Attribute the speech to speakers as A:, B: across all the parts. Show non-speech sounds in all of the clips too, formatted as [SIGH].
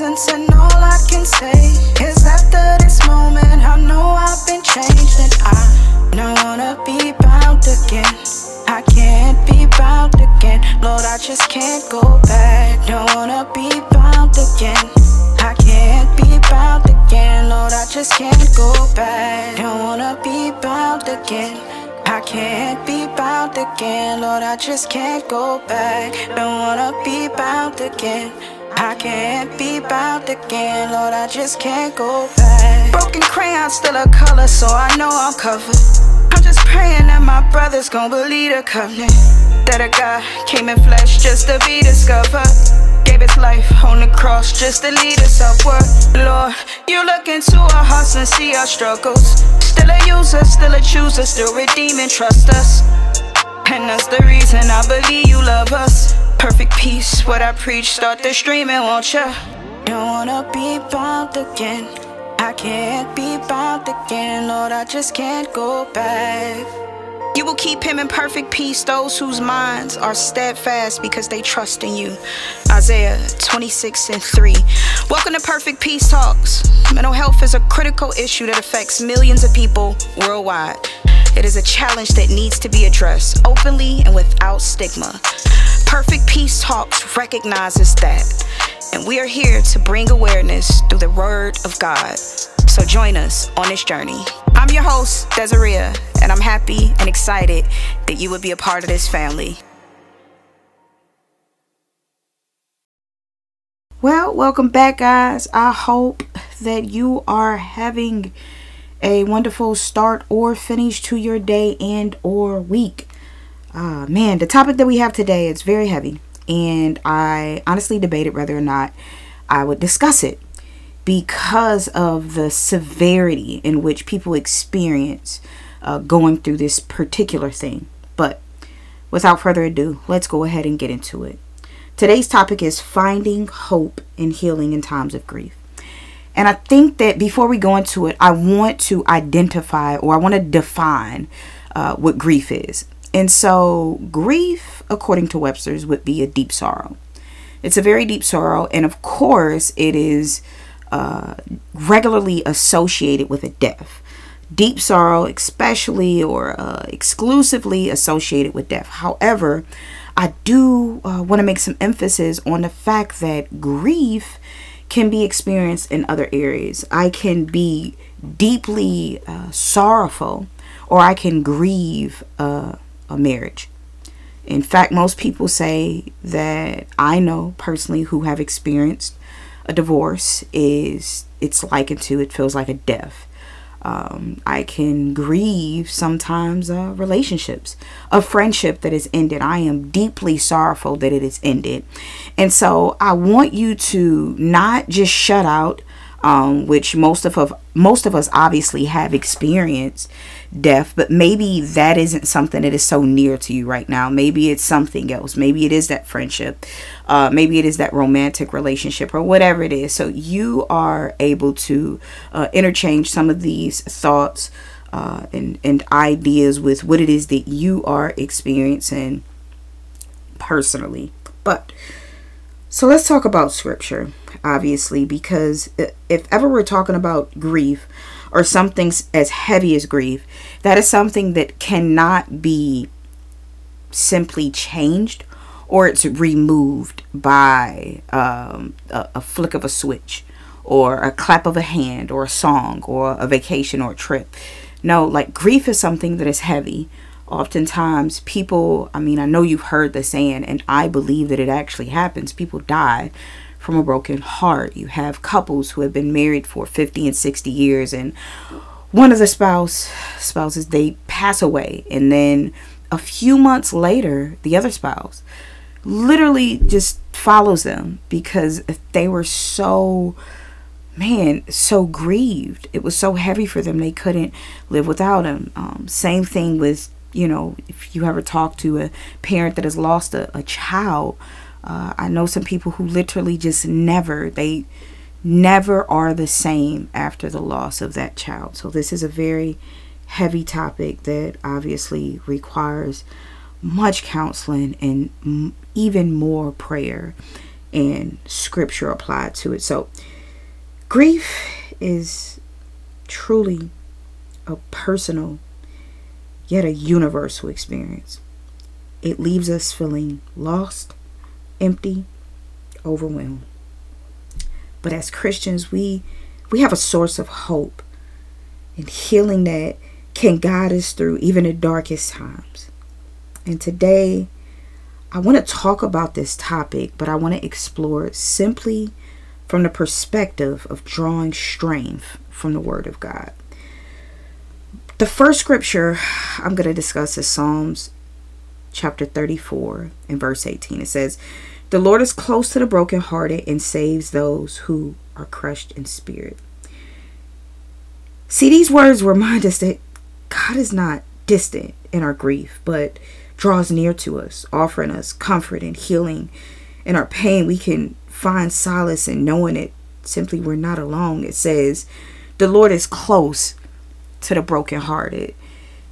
A: presence, and all I can say is after this moment, I know I've been changed, and I don't wanna be bound again. I can't be bound again, Lord, I just can't go back. Don't wanna be bound again. I can't be bound again, Lord, I just can't go back. Don't wanna be bound again. I can't be bound again, Lord, I just can't go back. Don't wanna be bound again. I can't be bound again, Lord, I just can't go back. Broken crayon, still a color, so I know I'm covered. I'm just praying that my brothers gon' believe the covenant. That a God came in flesh just to be discovered. Gave his life on the cross just to lead us upward. Lord, you look into our hearts and see our struggles. Still a user, still a chooser, still redeeming, trust us. And that's the reason I believe you love us. Perfect peace, what I preach, start the streaming, won't ya? Don't wanna be bound again. I can't be bound again, Lord, I just can't go back. You will keep him in perfect peace, those whose minds are steadfast because they trust in you. Isaiah 26 and 3. Welcome to Perfect Peace Talks. Mental health is a critical issue that affects millions of people worldwide. It is a challenge that needs to be addressed openly and without stigma. Perfect Peace Talks recognizes that, and we are here to bring awareness through the Word of God. So join us on this journey. I'm your host, Desirea, and I'm happy and excited that you would be a part of this family.
B: Well, welcome back, guys. I hope that you are having a wonderful start or finish to your day and or week. Uh, man, the topic that we have today is very heavy, and I honestly debated whether or not I would discuss it because of the severity in which people experience uh, going through this particular thing. But without further ado, let's go ahead and get into it. Today's topic is finding hope and healing in times of grief. And I think that before we go into it, I want to identify or I want to define uh, what grief is. And so, grief, according to Webster's, would be a deep sorrow. It's a very deep sorrow, and of course, it is uh, regularly associated with a death. Deep sorrow, especially or uh, exclusively associated with death. However, I do uh, want to make some emphasis on the fact that grief can be experienced in other areas. I can be deeply uh, sorrowful, or I can grieve uh, a marriage. In fact, most people say that I know personally who have experienced a divorce is it's likened to it feels like a death. Um, I can grieve sometimes uh, relationships, a friendship that is ended. I am deeply sorrowful that it is ended. And so I want you to not just shut out um, which most of, of most of us obviously have experienced death, but maybe that isn't something that is so near to you right now. Maybe it's something else. Maybe it is that friendship. Uh, maybe it is that romantic relationship or whatever it is. So you are able to uh, interchange some of these thoughts uh, and, and ideas with what it is that you are experiencing personally. But so let's talk about scripture, obviously, because if ever we're talking about grief or something as heavy as grief, that is something that cannot be simply changed or it's removed by um, a, a flick of a switch or a clap of a hand or a song or a vacation or a trip. No, like grief is something that is heavy oftentimes people i mean i know you've heard the saying and i believe that it actually happens. People die from a broken heart. You have couples who have been married for 50 and 60 years and one of the spouse spouses they pass away. And then a few months later the other spouse literally just follows them because they were so man so grieved. It was so heavy for them. They couldn't live without him um, same thing with you know, if you ever talk to a parent that has lost a, a child, uh, I know some people who literally just never, they never are the same after the loss of that child. So this is a very heavy topic that obviously requires much counseling and m- even more prayer and scripture applied to it. So, grief is truly a personal yet a universal experience. It leaves us feeling lost, empty, overwhelmed. But as Christians, we we have a source of hope and healing that can guide us through even the darkest times. And today, I want to talk about this topic, but I want to explore it simply from the perspective of drawing strength from the Word of God. The first scripture I'm going to discuss is Psalms chapter 34 and verse 18. It says, The Lord is close to the brokenhearted and saves those who are crushed in spirit. See, these words remind us that God is not distant in our grief, but draws near to us, offering us comfort and healing. In our pain, we can find solace in knowing it simply we're not alone. It says, The Lord is close to the brokenhearted,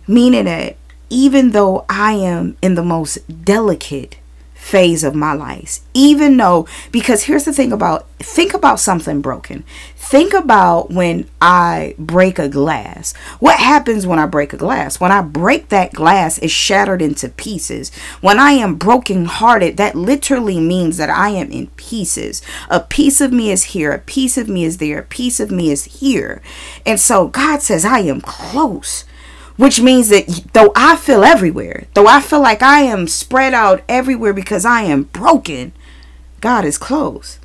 B: meaning that even though I am in the most delicate phase of my life, even though, because here's the thing about think about something broken. Think about when I break a glass. What happens when I break a glass? When I break that glass, it's shattered into pieces. When I am broken hearted, that literally means that I am in pieces. A piece of me is here, a piece of me is there, a piece of me is here. And so God says, I am close which means that though I feel everywhere, though I feel like I am spread out everywhere because I am broken, God is close.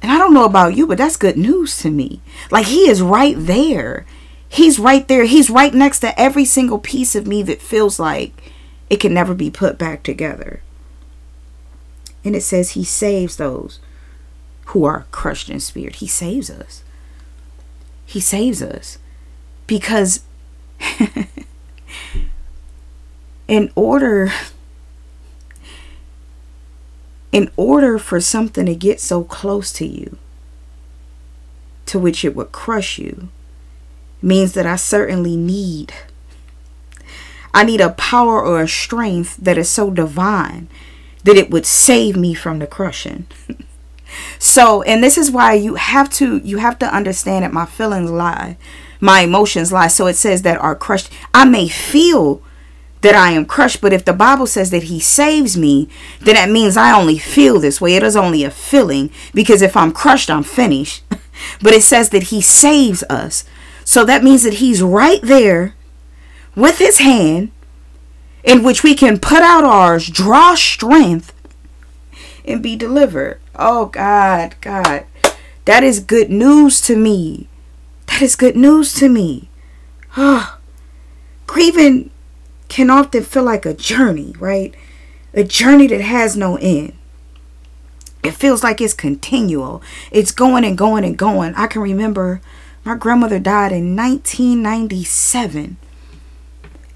B: And I don't know about you, but that's good news to me. Like He is right there. He's right there. He's right next to every single piece of me that feels like it can never be put back together. And it says He saves those who are crushed in spirit. He saves us. He saves us because [LAUGHS] in order in order for something to get so close to you to which it would crush you means that I certainly need I need a power or a strength that is so divine that it would save me from the crushing. [LAUGHS] so, and this is why you have to you have to understand that my feelings lie, my emotions lie. So it says that are crushed. I may feel that I am crushed. But if the Bible says that He saves me, then that means I only feel this way. It is only a feeling because if I'm crushed, I'm finished. [LAUGHS] but it says that He saves us. So that means that He's right there with His hand in which we can put out ours, draw strength, and be delivered. Oh, God, God. That is good news to me. That is good news to me. Oh, grieving can often feel like a journey, right? A journey that has no end. It feels like it's continual. It's going and going and going. I can remember my grandmother died in 1997.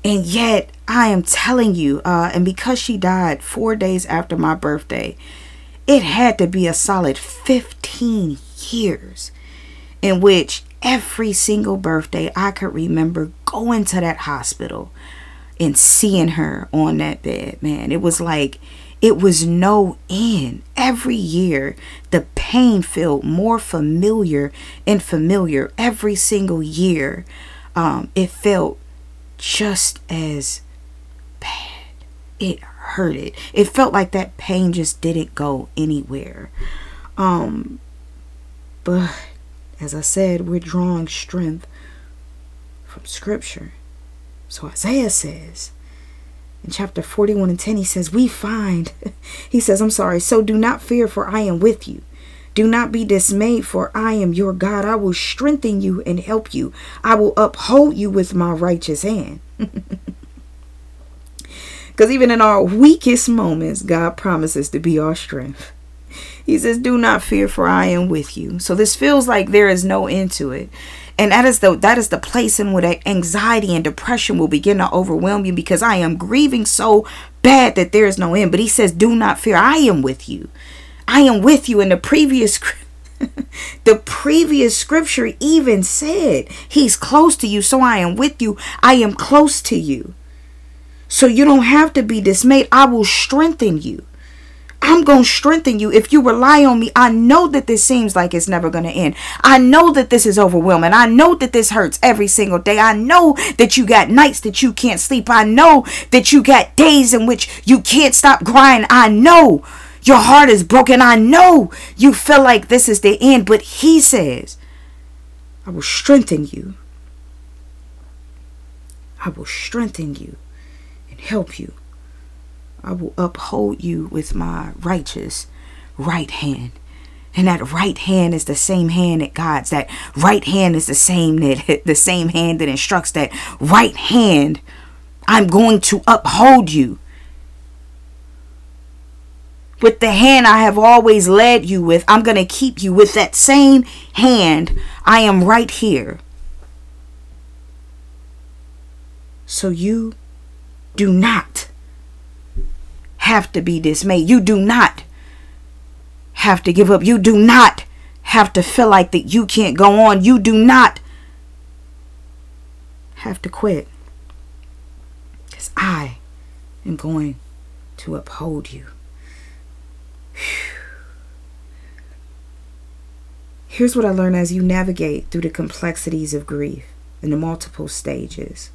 B: And yet, I am telling you, uh, and because she died four days after my birthday, it had to be a solid 15 years in which every single birthday I could remember going to that hospital and seeing her on that bed, man, it was like it was no end. Every year, the pain felt more familiar and familiar. Every single year, um, it felt just as bad. It hurted. It felt like that pain just didn't go anywhere. Um, but as I said, we're drawing strength from Scripture. So Isaiah says in chapter 41 and 10, he says, We find, [LAUGHS] he says, I'm sorry, so do not fear, for I am with you. Do not be dismayed, for I am your God. I will strengthen you and help you. I will uphold you with my righteous hand. [LAUGHS] Because even in our weakest moments, God promises to be our strength. He says, Do not fear, for I am with you. So this feels like there is no end to it and that is the that is the place in where anxiety and depression will begin to overwhelm you because I am grieving so bad that there is no end. But he says, "Do not fear. I am with you. I am with you." In the previous [LAUGHS] the previous scripture even said, "He's close to you, so I am with you. I am close to you." So you don't have to be dismayed. I will strengthen you. I'm going to strengthen you. If you rely on me, I know that this seems like it's never going to end. I know that this is overwhelming. I know that this hurts every single day. I know that you got nights that you can't sleep. I know that you got days in which you can't stop crying. I know your heart is broken. I know you feel like this is the end, but he says, I will strengthen you. I will strengthen you and help you. I will uphold you with my righteous right hand. And that right hand is the same hand that God's. That right hand is the same that [LAUGHS] the same hand that instructs. That right hand, I'm going to uphold you. With the hand I have always led you with, I'm going to keep you with that same hand. I am right here. So you do not have to be dismayed. You do not have to give up. You do not have to feel like that you can't go on. You do not have to quit. Because I am going to uphold you. Here's what I learned as you navigate through the complexities of grief in the multiple stages.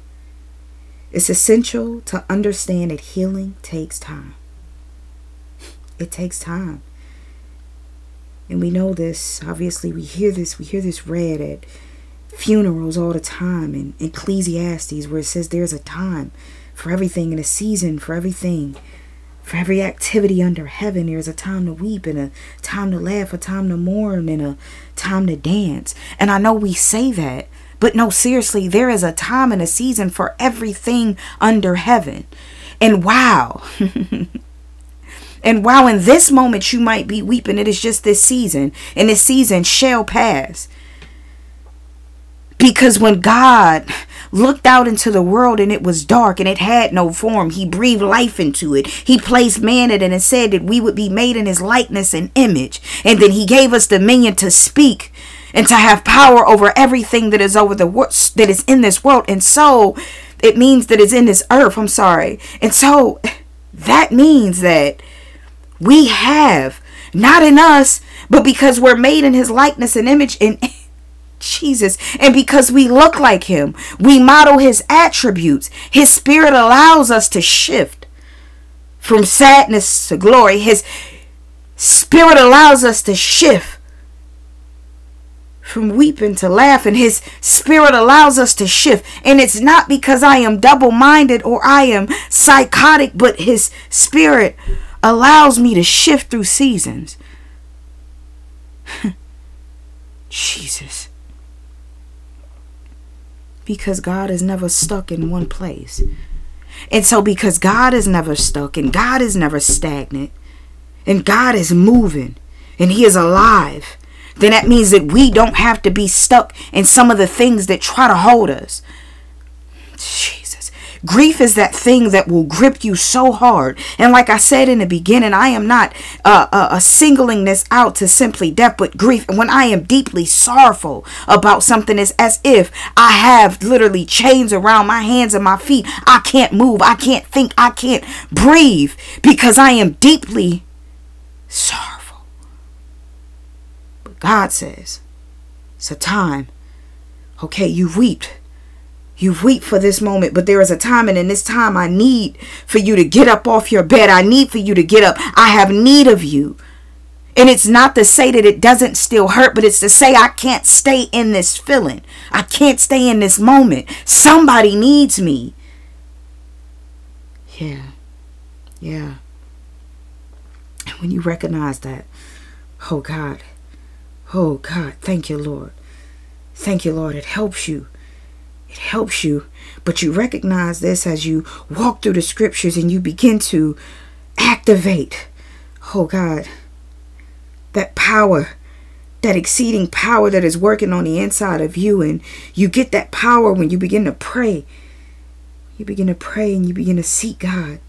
B: It's essential to understand that healing takes time. It takes time. And we know this. Obviously, we hear this. We hear this read at funerals all the time in Ecclesiastes, where it says there's a time for everything and a season for everything. For every activity under heaven, there's a time to weep and a time to laugh, a time to mourn and a time to dance. And I know we say that, but no, seriously, there is a time and a season for everything under heaven. And wow. [LAUGHS] and while in this moment you might be weeping. It is just this season. And this season shall pass. Because when God looked out into the world and it was dark and it had no form, He breathed life into it. He placed man in it and said that we would be made in His likeness and image. And then He gave us dominion to speak and to have power over everything that is over the that is in this world and so it means that it's in this earth i'm sorry and so that means that we have not in us but because we're made in his likeness and image and [LAUGHS] Jesus. And because we look like him, we model his attributes. His spirit allows us to shift from sadness to glory. His spirit allows us to shift from weeping to laughing. His spirit allows us to shift. And it's not because I am double minded or I am psychotic, but his spirit allows me to shift through seasons. [LAUGHS] Jesus. Because God is never stuck in one place. And so, because God is never stuck and God is never stagnant, and God is moving and He is alive then that means that we don't have to be stuck in some of the things that try to hold us. Grief is that thing that will grip you so hard. And like I said in the beginning, I am not uh, uh, uh, singling this out to simply death, but grief. And when I am deeply sorrowful about something, it's as if I have literally chains around my hands and my feet. I can't move. I can't think. I can't breathe because I am deeply sorrowful. But God says, it's a time. Okay, you've wept. You've wept for this moment, but there is a time, and in this time, I need for you to get up off your bed. I need for you to get up. I have need of you. And it's not to say that it doesn't still hurt, but it's to say I can't stay in this feeling. I can't stay in this moment. Somebody needs me. Yeah. Yeah. And when you recognize that, oh God, Oh God, thank you, Lord. Thank you, Lord. It helps you. It helps you. But you recognize this as you walk through the scriptures and you begin to activate, oh God, that power, that exceeding power that is working on the inside of you. And you get that power when you begin to pray. You begin to pray and you begin to seek God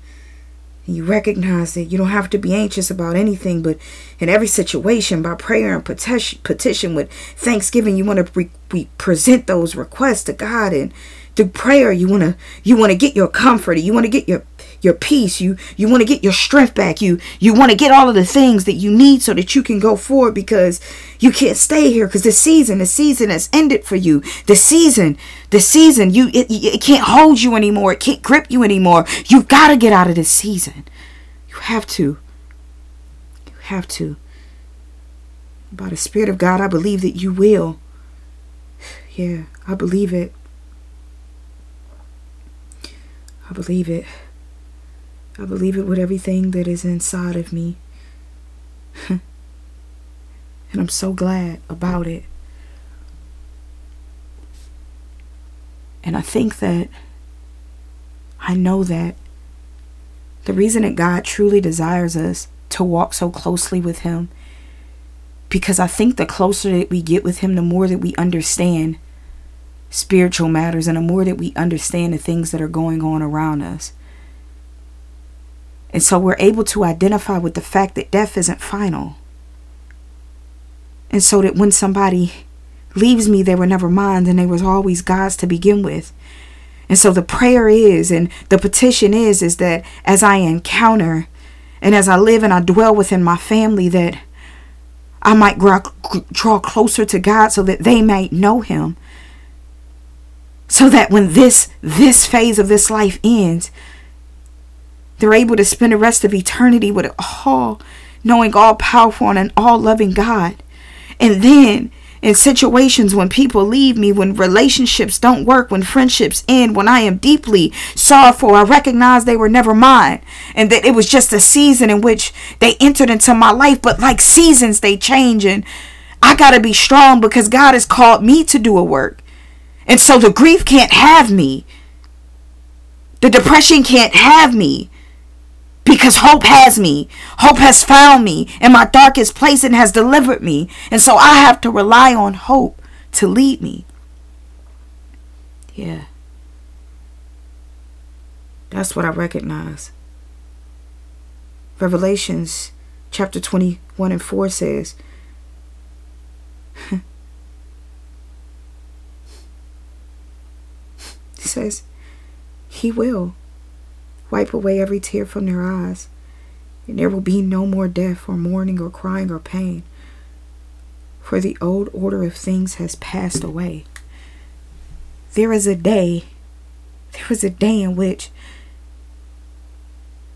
B: and you recognize that you don't have to be anxious about anything, but in every situation, by prayer and petition, petition with thanksgiving, you want to re- re- present those requests to God, and through prayer, you want to you want to get your comfort, you want to get your your peace. You you want to get your strength back. You you want to get all of the things that you need so that you can go forward because you can't stay here because the season, the season has ended for you. The season, the season, you it, it can't hold you anymore. It can't grip you anymore. You've got to get out of this season. You have to. You have to. By the Spirit of God, I believe that you will. Yeah, I believe it. I believe it. I believe it with everything that is inside of me. [LAUGHS] and I'm so glad about it. And I think that I know that the reason that God truly desires us to walk so closely with Him, because I think the closer that we get with Him, the more that we understand spiritual matters and the more that we understand the things that are going on around us. And so we're able to identify with the fact that death isn't final. And so that when somebody leaves me, they were never mine and they was always God's to begin with. And so the prayer is and the petition is is that as I encounter and as I live and I dwell within my family that I might draw, closer to God so that they might know him so that when this this phase of this life ends they're able to spend the rest of eternity with all knowing all powerful and an all loving God and then in situations when people leave me, when relationships don't work, when friendships end, when I am deeply sorrowful, I recognize they were never mine and that it was just a season in which they entered into my life. But like seasons, they change, and I got to be strong because God has called me to do a work. And so the grief can't have me. The depression can't have me because hope has me. Hope has found me in my darkest place and has delivered me. And so I have to rely on hope to lead me. Yeah. That's what I recognize. Revelations chapter 21 and 4 says, [LAUGHS] says he will wipe away every tear from their eyes, and there will be no more death or mourning or crying or pain, for the old order of things has passed away. There is a day, there is a day in which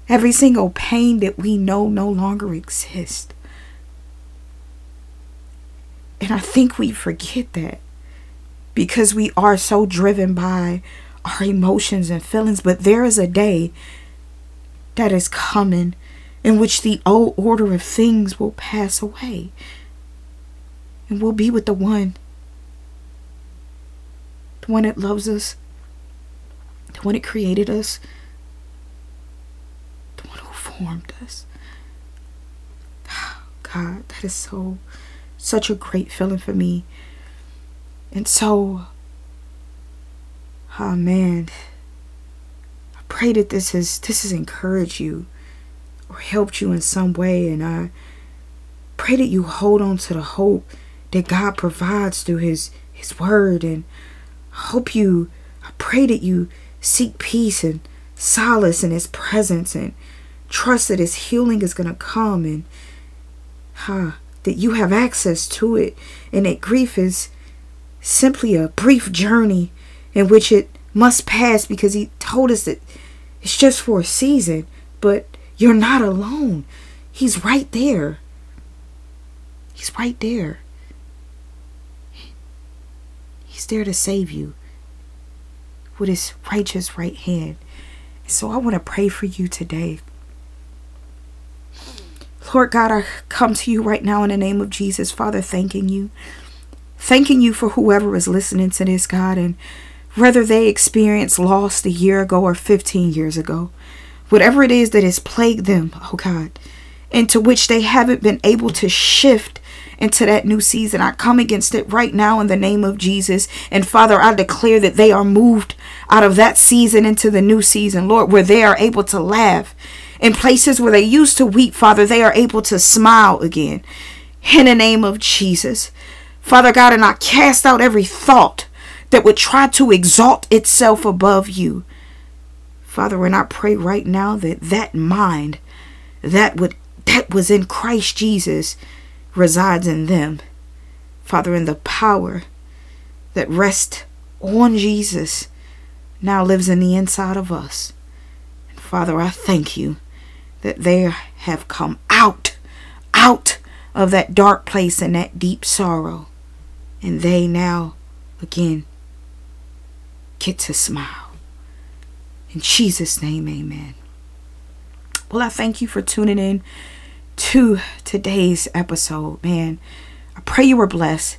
B: every single pain that we know no longer exists. And I think we forget that because we are so driven by our emotions and feelings. But there is a day that is coming in which the old order of things will pass away and we'll be with the one the one that loves us the one that created us the one who formed us [SIGHS] god that is so such a great feeling for me and so oh man. I pray that this has this has encouraged you or helped you in some way and i pray that you hold on to the hope that god provides through his his word and i hope you i pray that you seek peace and solace in his presence and trust that his healing is going to come and huh, that you have access to it. And that grief is simply a brief journey in which it must pass because he told us that it's just for a season, but you're not alone. He's right there. He's right there. He's there to save you with his righteous right hand. So I want to pray for you today. Lord God, I come to you right now in the name of Jesus, Father, thanking you. Thanking you for whoever is listening to this, God, and whether they experienced loss a year ago or 15 years ago, whatever it is that has plagued them, oh God, into which they haven't been able to shift into that new season. I come against it right now in the name of Jesus. And Father, I declare that they are moved out of that season into the new season, Lord, where they are able to laugh. In places where they used to weep, Father, they are able to smile again. In the name of Jesus. Father God, and I cast out every thought that would try to exalt itself above you. Father, and I pray right now that that mind that would that was in Christ Jesus resides in them. Father, in the power that rests on Jesus now lives in the inside of us. And Father, I thank you that they have come out, out of that dark place and that deep sorrow. And they now, again, get to smile. In Jesus' name, amen. Well, I thank you for tuning in to today's episode, man. I pray you were blessed.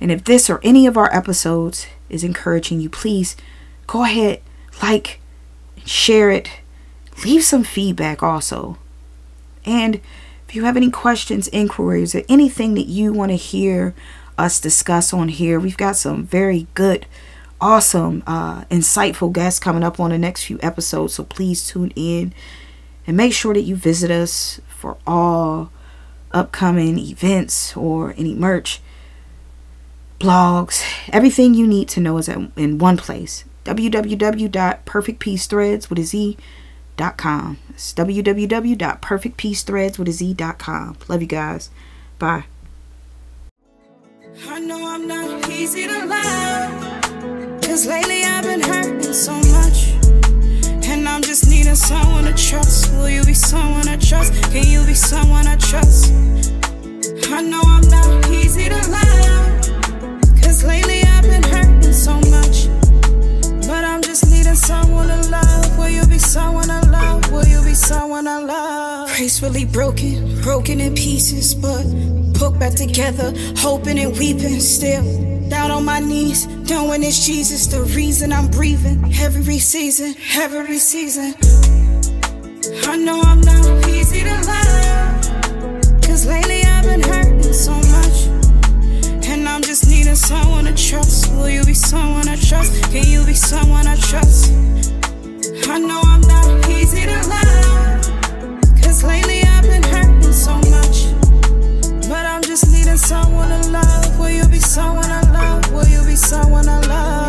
B: And if this or any of our episodes is encouraging you, please go ahead, like, share it, leave some feedback also. And if you have any questions, inquiries, or anything that you want to hear us discuss on here, we've got some very good, awesome, uh, insightful guests coming up on the next few episodes. So please tune in and make sure that you visit us for all upcoming events or any merch, blogs, everything you need to know is in one place www.perfectpeacethreads with a Z dot com. It's www.perfectpeacethreads with. Love you guys. Bye. Cause lately I've been hurting so much. And I'm just needing someone to trust. Will you be someone I trust? Can you be someone I trust? I know I'm not easy to love. Cause lately I've been hurting so much. Someone love. Will you be someone I love? Will you be someone I love? Gracefully broken, broken in pieces, but put back together, hoping and weeping still. Down on my knees, knowing it's Jesus, the reason I'm breathing. Every season, every season. trust? Will you be someone I trust? Can you be someone I trust? I know I'm not easy to love. Cause lately I've been hurting so much. But I'm just needing someone to love. Will you be someone I love? Will you be someone I love?